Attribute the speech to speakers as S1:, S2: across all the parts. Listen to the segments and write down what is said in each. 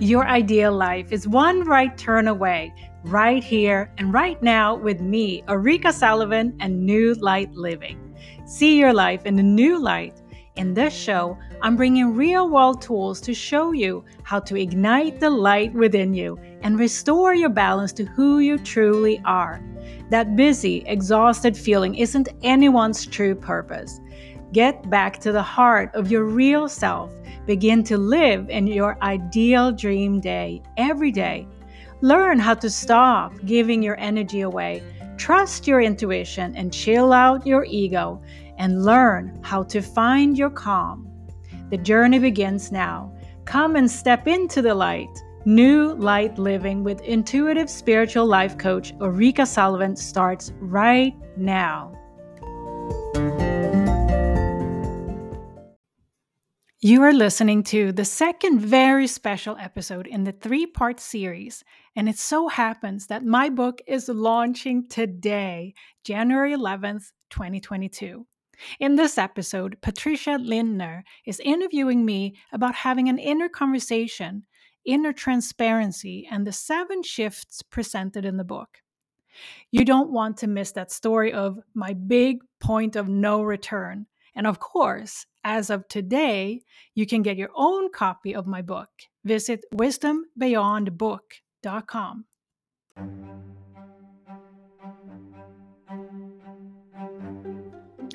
S1: Your ideal life is one right turn away, right here and right now with me, Ulrika Sullivan, and New Light Living. See your life in a new light. In this show, I'm bringing real world tools to show you how to ignite the light within you and restore your balance to who you truly are. That busy, exhausted feeling isn't anyone's true purpose. Get back to the heart of your real self. Begin to live in your ideal dream day every day. Learn how to stop giving your energy away. Trust your intuition and chill out your ego and learn how to find your calm. The journey begins now. Come and step into the light. New Light Living with intuitive spiritual life coach Ulrika Sullivan starts right now. You are listening to the second very special episode in the three part series, and it so happens that my book is launching today, January 11th, 2022. In this episode, Patricia Lindner is interviewing me about having an inner conversation, inner transparency, and the seven shifts presented in the book. You don't want to miss that story of my big point of no return and of course, as of today, you can get your own copy of my book. Visit wisdombeyondbook.com.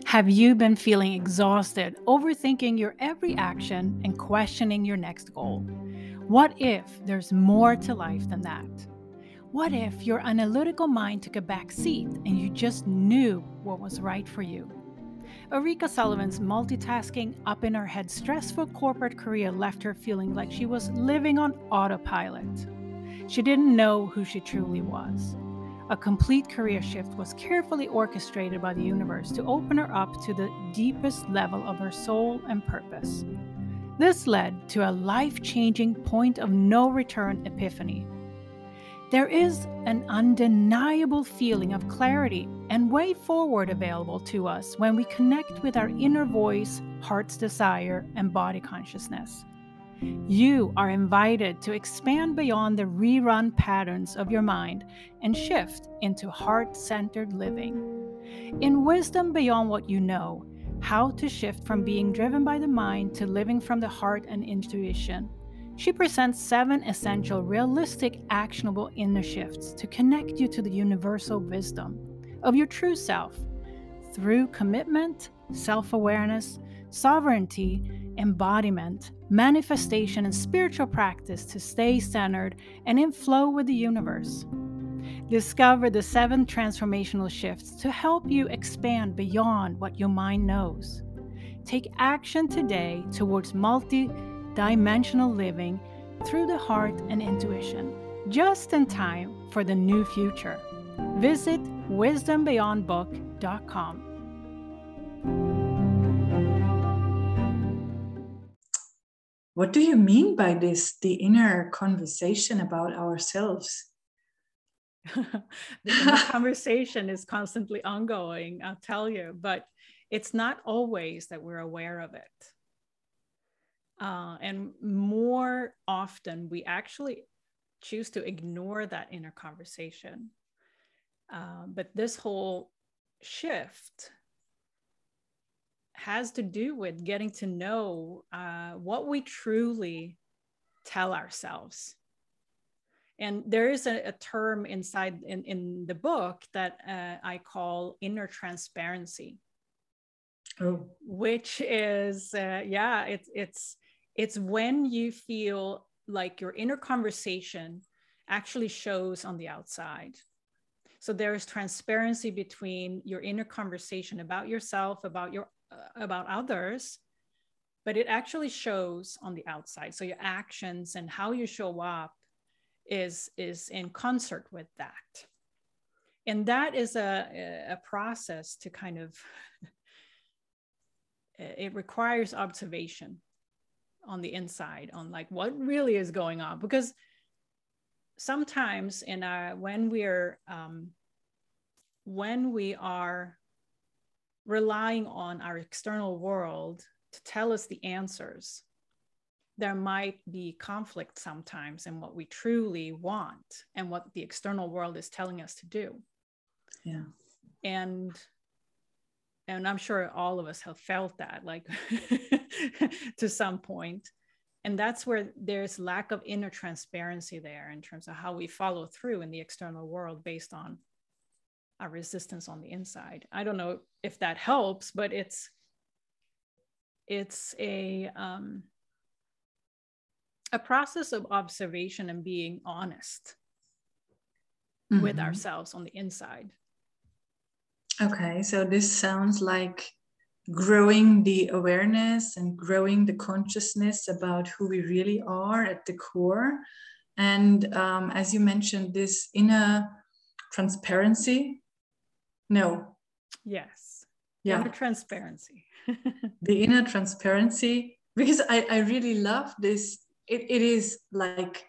S1: Have you been feeling exhausted, overthinking your every action, and questioning your next goal? What if there's more to life than that? What if your analytical mind took a back seat and you just knew what was right for you? Ulrika Sullivan's multitasking, up in her head, stressful corporate career left her feeling like she was living on autopilot. She didn't know who she truly was. A complete career shift was carefully orchestrated by the universe to open her up to the deepest level of her soul and purpose. This led to a life changing point of no return epiphany there is an undeniable feeling of clarity and way forward available to us when we connect with our inner voice, heart's desire, and body consciousness. You are invited to expand beyond the rerun patterns of your mind and shift into heart centered living. In Wisdom Beyond What You Know, how to shift from being driven by the mind to living from the heart and intuition she presents seven essential, realistic, actionable inner shifts to connect you to the universal wisdom of your true self through commitment, self awareness, sovereignty, embodiment, manifestation, and spiritual practice to stay centered and in flow with the universe. Discover the seven transformational shifts to help you expand beyond what your mind knows. Take action today towards multi dimensional living through the heart and intuition, just in time for the new future. Visit wisdombeyondbook.com.
S2: What do you mean by this, the inner conversation about ourselves?
S1: the conversation is constantly ongoing, I'll tell you, but it's not always that we're aware of it. Uh, and more often, we actually choose to ignore that inner conversation. Uh, but this whole shift has to do with getting to know uh, what we truly tell ourselves. And there is a, a term inside in, in the book that uh, I call inner transparency. Oh. Which is, uh, yeah, it's it's it's when you feel like your inner conversation actually shows on the outside. So there is transparency between your inner conversation about yourself, about your about others, but it actually shows on the outside. So your actions and how you show up is is in concert with that. And that is a, a process to kind of it requires observation on the inside on like what really is going on because sometimes in our when we're um, when we are relying on our external world to tell us the answers there might be conflict sometimes in what we truly want and what the external world is telling us to do.
S2: Yeah.
S1: And and I'm sure all of us have felt that like to some point. And that's where there's lack of inner transparency there in terms of how we follow through in the external world based on our resistance on the inside. I don't know if that helps, but it's it's a um, a process of observation and being honest mm-hmm. with ourselves on the inside.
S2: Okay, so this sounds like growing the awareness and growing the consciousness about who we really are at the core. And um, as you mentioned, this inner transparency. No.
S1: Yes. Yeah. Inner transparency.
S2: the inner transparency, because I, I really love this. It, it is like,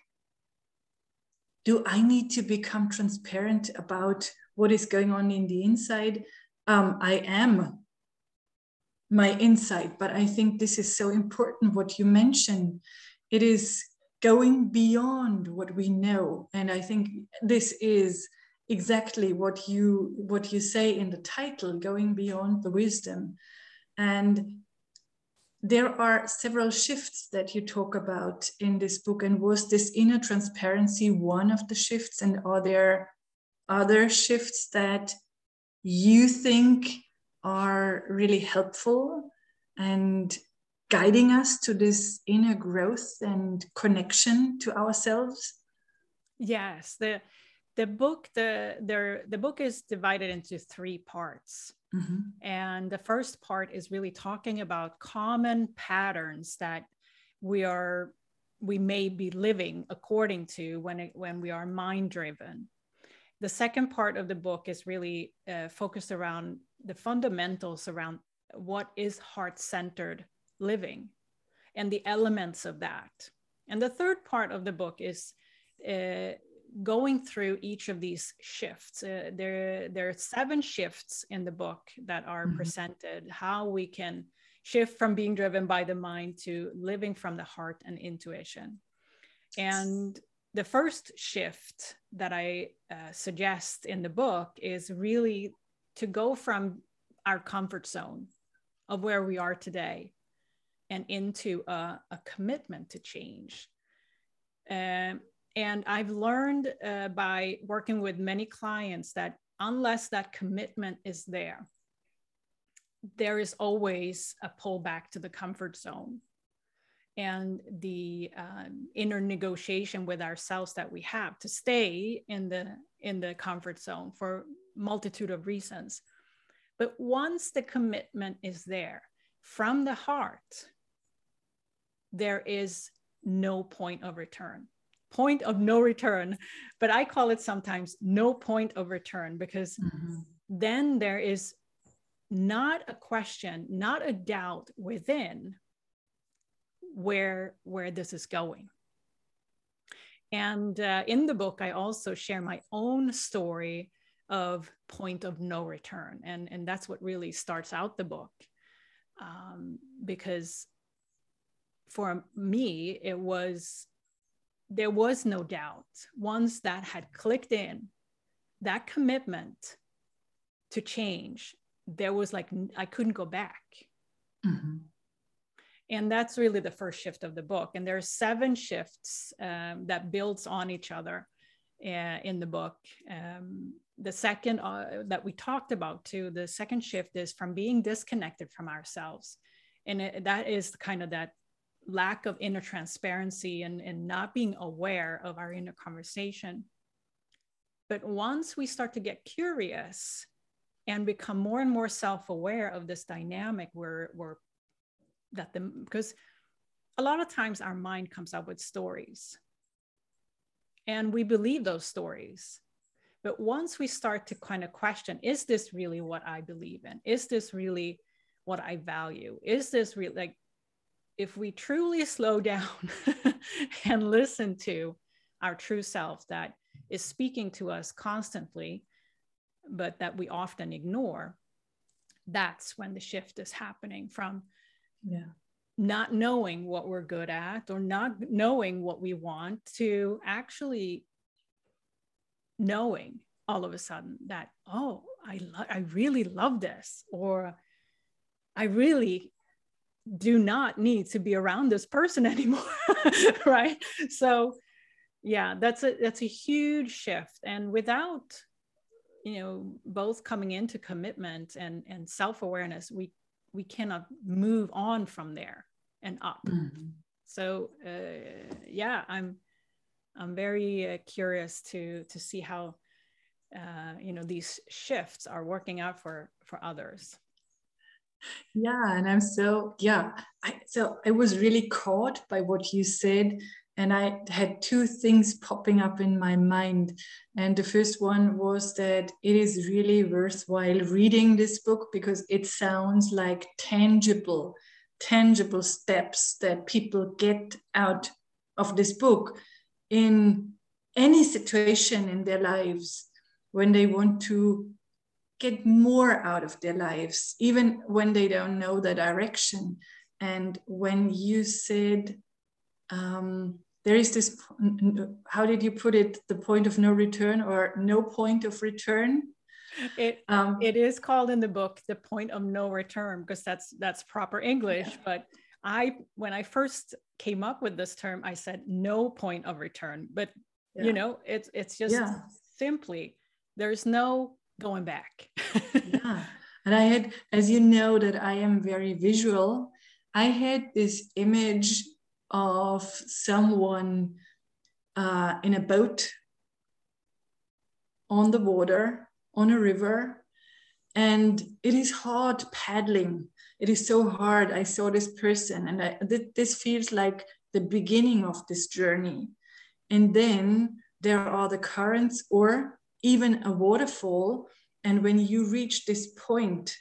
S2: do I need to become transparent about what is going on in the inside. Um, I am my insight, but I think this is so important what you mentioned. It is going beyond what we know. And I think this is exactly what you what you say in the title going beyond the wisdom. And there are several shifts that you talk about in this book. And was this inner transparency one of the shifts? And are there other shifts that you think are really helpful and guiding us to this inner growth and connection to ourselves?
S1: Yes the the book the the, the book is divided into three parts mm-hmm. and the first part is really talking about common patterns that we are we may be living according to when it, when we are mind driven the second part of the book is really uh, focused around the fundamentals around what is heart centered living and the elements of that. And the third part of the book is uh, going through each of these shifts. Uh, there, there are seven shifts in the book that are mm-hmm. presented, how we can shift from being driven by the mind to living from the heart and intuition. And the first shift that I uh, suggest in the book is really to go from our comfort zone of where we are today and into a, a commitment to change. Um, and I've learned uh, by working with many clients that unless that commitment is there, there is always a pullback to the comfort zone. And the um, inner negotiation with ourselves that we have to stay in the in the comfort zone for multitude of reasons. But once the commitment is there from the heart there is no point of return point of no return but i call it sometimes no point of return because mm-hmm. then there is not a question not a doubt within where where this is going and uh, in the book i also share my own story of point of no return and and that's what really starts out the book um, because for me it was there was no doubt. Once that had clicked in that commitment to change there was like i couldn't go back. Mm-hmm. And that's really the first shift of the book. And there are seven shifts um, that builds on each other uh, in the book. Um, the second uh, that we talked about too the second shift is from being disconnected from ourselves. And it, that is kind of that lack of inner transparency and, and not being aware of our inner conversation. But once we start to get curious and become more and more self-aware of this dynamic where we're that the because a lot of times our mind comes up with stories. And we believe those stories. But once we start to kind of question is this really what i believe in? Is this really what i value? Is this really like if we truly slow down and listen to our true self that is speaking to us constantly but that we often ignore that's when the shift is happening from
S2: yeah.
S1: not knowing what we're good at or not knowing what we want to actually knowing all of a sudden that oh i lo- i really love this or i really do not need to be around this person anymore right so yeah that's a that's a huge shift and without you know both coming into commitment and and self-awareness we we cannot move on from there and up. Mm-hmm. So uh, yeah, I'm I'm very uh, curious to to see how uh, you know these shifts are working out for for others.
S2: Yeah, and I'm so yeah. I, so I was really caught by what you said, and I had two things popping up in my mind. And the first one was that it is really worthwhile reading this book because it sounds like tangible tangible steps that people get out of this book in any situation in their lives when they want to get more out of their lives, even when they don't know the direction. And when you said, um, there is this, how did you put it, the point of no return or no point of return?
S1: it um, it is called in the book the point of no return because that's that's proper english yeah. but i when i first came up with this term i said no point of return but yeah. you know it's it's just yeah. simply there's no going back.
S2: Yeah. And i had as you know that i am very visual i had this image of someone uh, in a boat on the water on a river and it is hard paddling. It is so hard. I saw this person and I, th- this feels like the beginning of this journey. And then there are the currents or even a waterfall and when you reach this point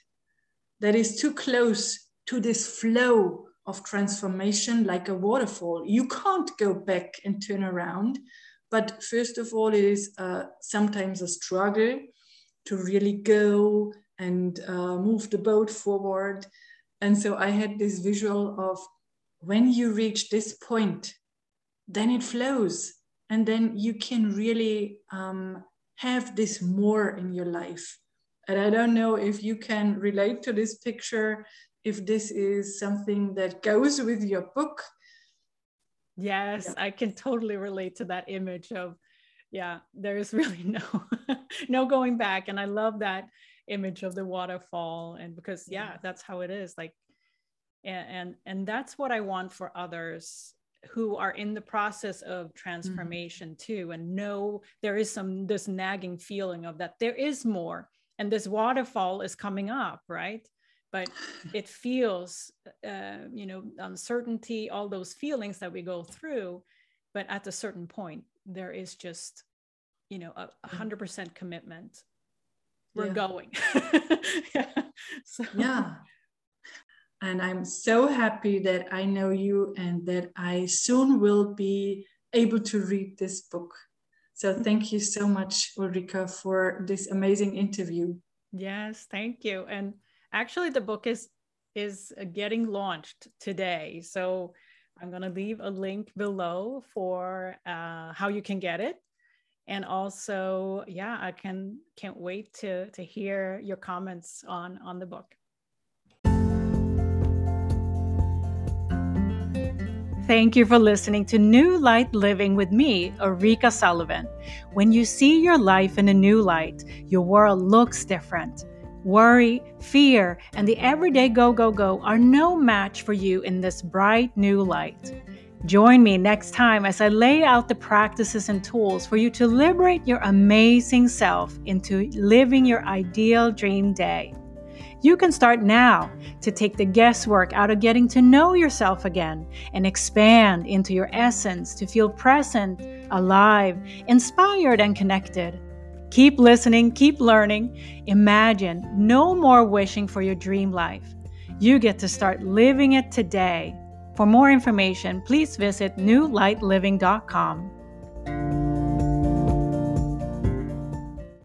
S2: that is too close to this flow of transformation like a waterfall you can't go back and turn around but first of all it is uh, sometimes a struggle to really go and uh, move the boat forward. And so I had this visual of when you reach this point, then it flows. And then you can really um, have this more in your life. And I don't know if you can relate to this picture, if this is something that goes with your book.
S1: Yes, yeah. I can totally relate to that image of yeah there's really no no going back and i love that image of the waterfall and because yeah that's how it is like and and, and that's what i want for others who are in the process of mm-hmm. transformation mm-hmm. too and know there is some this nagging feeling of that there is more and this waterfall is coming up right but it feels uh, you know uncertainty all those feelings that we go through but at a certain point there is just you know a hundred percent commitment we're yeah. going
S2: yeah. So. yeah and i'm so happy that i know you and that i soon will be able to read this book so thank you so much ulrika for this amazing interview
S1: yes thank you and actually the book is is getting launched today so I'm going to leave a link below for uh, how you can get it. And also, yeah, I can can't wait to to hear your comments on on the book. Thank you for listening to New Light Living with me, Ulrika Sullivan. When you see your life in a new light, your world looks different. Worry, fear, and the everyday go, go, go are no match for you in this bright new light. Join me next time as I lay out the practices and tools for you to liberate your amazing self into living your ideal dream day. You can start now to take the guesswork out of getting to know yourself again and expand into your essence to feel present, alive, inspired, and connected. Keep listening, keep learning. Imagine no more wishing for your dream life. You get to start living it today. For more information, please visit newlightliving.com.